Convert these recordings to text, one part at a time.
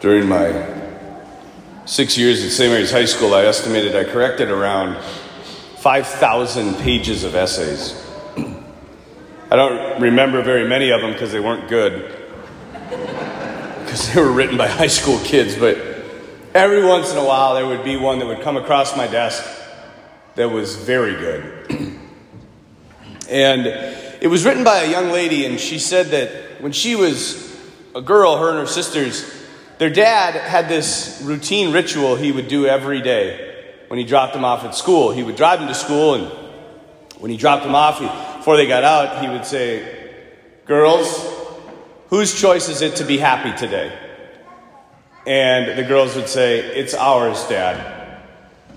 During my six years at St. Mary's High School, I estimated I corrected around 5,000 pages of essays. I don't remember very many of them because they weren't good, because they were written by high school kids, but every once in a while there would be one that would come across my desk that was very good. and it was written by a young lady, and she said that when she was a girl, her and her sisters, their dad had this routine ritual he would do every day when he dropped them off at school. He would drive them to school, and when he dropped them off, he, before they got out, he would say, Girls, whose choice is it to be happy today? And the girls would say, It's ours, Dad.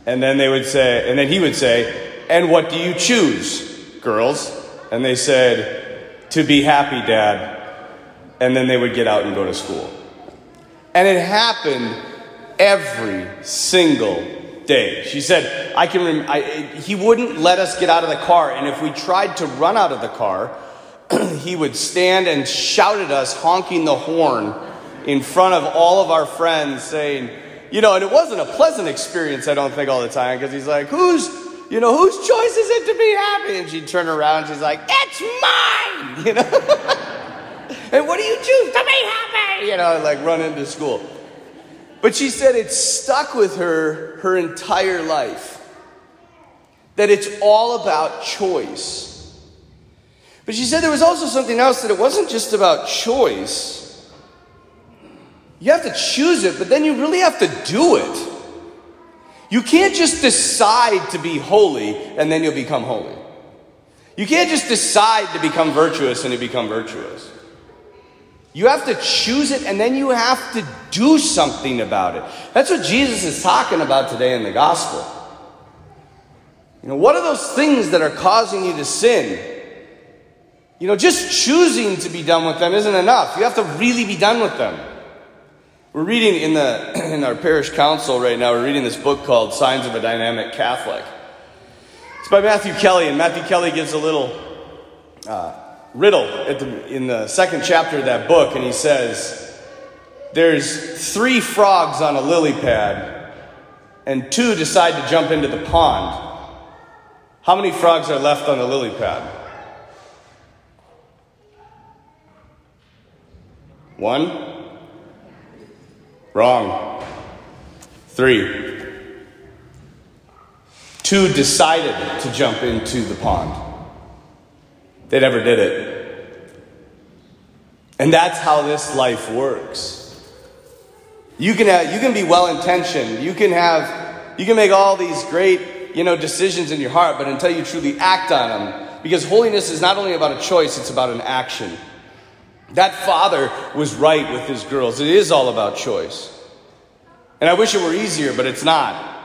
And then they would say, and then he would say, And what do you choose, girls? And they said, To be happy, Dad. And then they would get out and go to school. And it happened every single day. She said, I can rem- I, he wouldn't let us get out of the car. And if we tried to run out of the car, he would stand and shout at us, honking the horn in front of all of our friends, saying, you know, and it wasn't a pleasant experience, I don't think, all the time, because he's like, who's, you know, whose choice is it to be happy? And she'd turn around, she's like, it's mine, you know. And what do you choose to be happy? You know, like run into school. But she said it stuck with her her entire life. That it's all about choice. But she said there was also something else that it wasn't just about choice. You have to choose it, but then you really have to do it. You can't just decide to be holy and then you'll become holy. You can't just decide to become virtuous and you become virtuous. You have to choose it and then you have to do something about it. That's what Jesus is talking about today in the gospel. You know, what are those things that are causing you to sin? You know, just choosing to be done with them isn't enough. You have to really be done with them. We're reading in the in our parish council right now. We're reading this book called Signs of a Dynamic Catholic. It's by Matthew Kelly, and Matthew Kelly gives a little uh, riddle the, in the second chapter of that book, and he says, "There's three frogs on a lily pad, and two decide to jump into the pond. How many frogs are left on the lily pad?" One. Wrong. Three. Two decided to jump into the pond. They never did it. And that's how this life works. You can, have, you can be well intentioned. You can have, you can make all these great, you know, decisions in your heart, but until you truly act on them, because holiness is not only about a choice, it's about an action. That father was right with his girls. It is all about choice. And I wish it were easier, but it's not.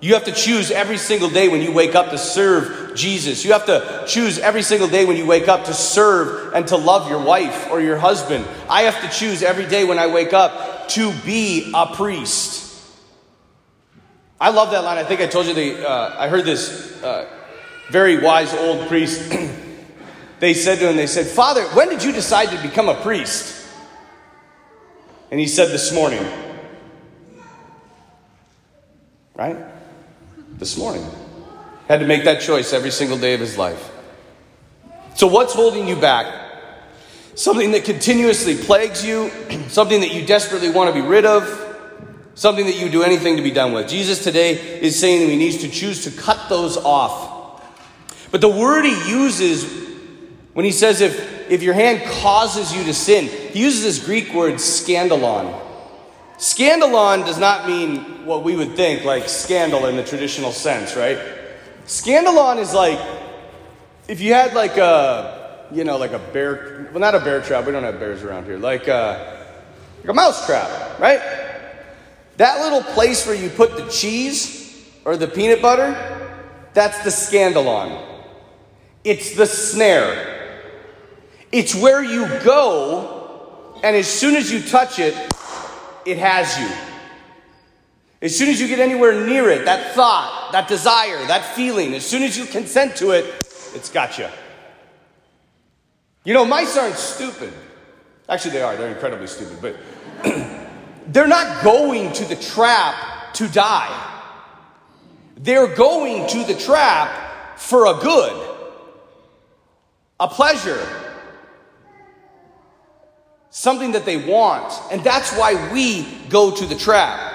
You have to choose every single day when you wake up to serve Jesus. You have to choose every single day when you wake up to serve and to love your wife or your husband. I have to choose every day when I wake up to be a priest. I love that line. I think I told you the, uh, I heard this uh, very wise old priest they said to him, they said, Father, when did you decide to become a priest? And he said, This morning. Right? This morning. Had to make that choice every single day of his life. So, what's holding you back? Something that continuously plagues you, something that you desperately want to be rid of, something that you do anything to be done with. Jesus today is saying that he needs to choose to cut those off. But the word he uses when he says if, if your hand causes you to sin, he uses this Greek word scandalon. Scandalon does not mean what we would think, like scandal in the traditional sense, right? Scandalon is like if you had like a, you know, like a bear, well, not a bear trap, we don't have bears around here, like a, like a mouse trap, right? That little place where you put the cheese or the peanut butter, that's the scandalon. It's the snare. It's where you go, and as soon as you touch it, it has you. As soon as you get anywhere near it, that thought, that desire, that feeling, as soon as you consent to it, it's got you. You know, mice aren't stupid. Actually, they are. They're incredibly stupid. But they're not going to the trap to die. They're going to the trap for a good, a pleasure, something that they want. And that's why we go to the trap.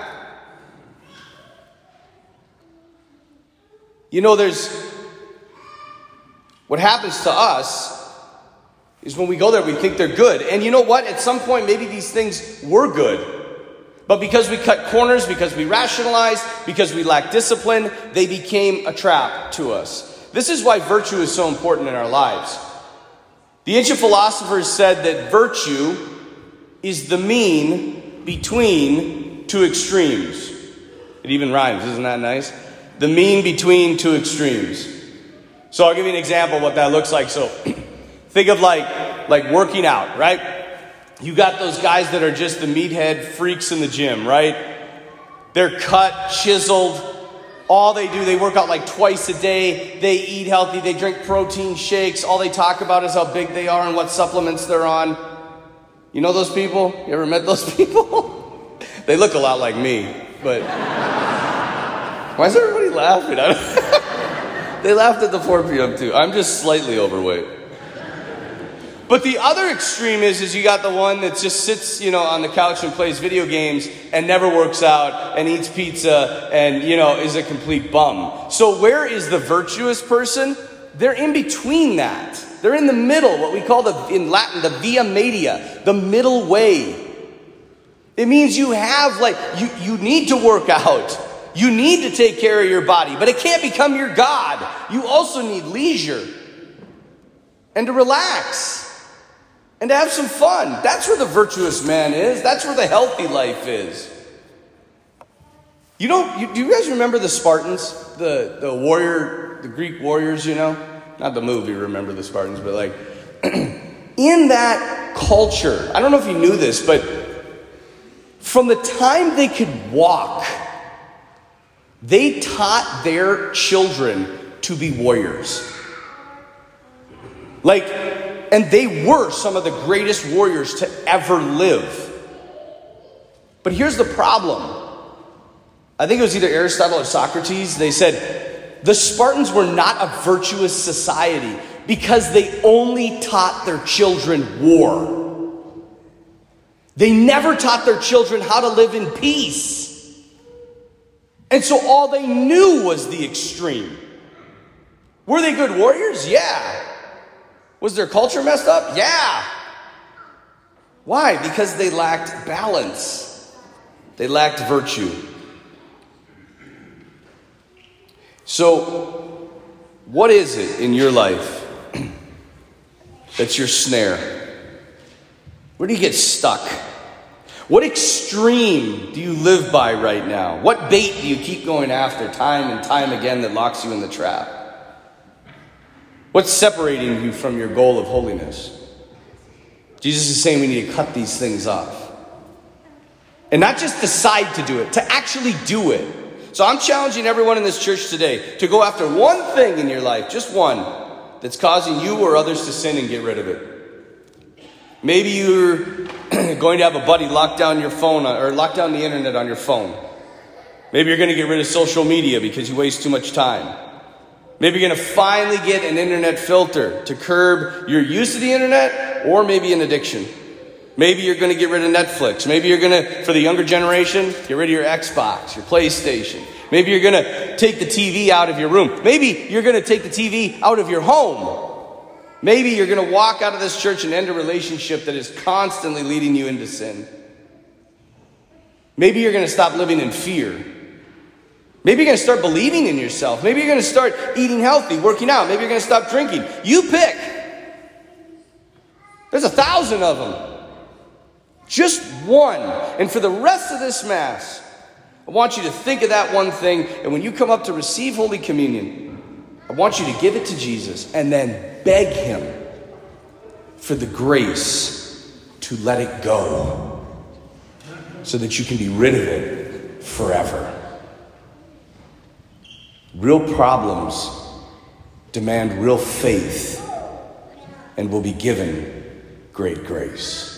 You know, there's what happens to us is when we go there, we think they're good. And you know what? At some point, maybe these things were good. But because we cut corners, because we rationalized, because we lacked discipline, they became a trap to us. This is why virtue is so important in our lives. The ancient philosophers said that virtue is the mean between two extremes. It even rhymes, isn't that nice? The mean between two extremes. So I'll give you an example of what that looks like. So think of like like working out, right? You got those guys that are just the meathead freaks in the gym, right? They're cut, chiseled. All they do, they work out like twice a day. They eat healthy. They drink protein shakes. All they talk about is how big they are and what supplements they're on. You know those people? You ever met those people? they look a lot like me, but why is everybody laughing? they laughed at the 4 p.m. too. I'm just slightly overweight. But the other extreme is, is you got the one that just sits, you know, on the couch and plays video games and never works out and eats pizza and, you know, is a complete bum. So where is the virtuous person? They're in between that. They're in the middle, what we call the, in Latin, the via media, the middle way. It means you have, like, you, you need to work out. You need to take care of your body, but it can't become your God. You also need leisure and to relax and to have some fun. That's where the virtuous man is. That's where the healthy life is. You don't, you, do you guys remember the Spartans? The, the warrior, the Greek warriors, you know? Not the movie, remember the Spartans, but like, in that culture, I don't know if you knew this, but from the time they could walk, they taught their children to be warriors. Like, and they were some of the greatest warriors to ever live. But here's the problem I think it was either Aristotle or Socrates. They said the Spartans were not a virtuous society because they only taught their children war. They never taught their children how to live in peace. And so all they knew was the extreme. Were they good warriors? Yeah. Was their culture messed up? Yeah. Why? Because they lacked balance, they lacked virtue. So, what is it in your life that's your snare? Where do you get stuck? What extreme do you live by right now? What bait do you keep going after time and time again that locks you in the trap? What's separating you from your goal of holiness? Jesus is saying we need to cut these things off. And not just decide to do it, to actually do it. So I'm challenging everyone in this church today to go after one thing in your life, just one, that's causing you or others to sin and get rid of it. Maybe you're going to have a buddy lock down your phone or lock down the internet on your phone. Maybe you're going to get rid of social media because you waste too much time. Maybe you're going to finally get an internet filter to curb your use of the internet or maybe an addiction. Maybe you're going to get rid of Netflix. Maybe you're going to, for the younger generation, get rid of your Xbox, your PlayStation. Maybe you're going to take the TV out of your room. Maybe you're going to take the TV out of your home. Maybe you're going to walk out of this church and end a relationship that is constantly leading you into sin. Maybe you're going to stop living in fear Maybe you're going to start believing in yourself. Maybe you're going to start eating healthy, working out. Maybe you're going to stop drinking. You pick. There's a thousand of them. Just one. And for the rest of this Mass, I want you to think of that one thing. And when you come up to receive Holy Communion, I want you to give it to Jesus and then beg Him for the grace to let it go so that you can be rid of it forever. Real problems demand real faith and will be given great grace.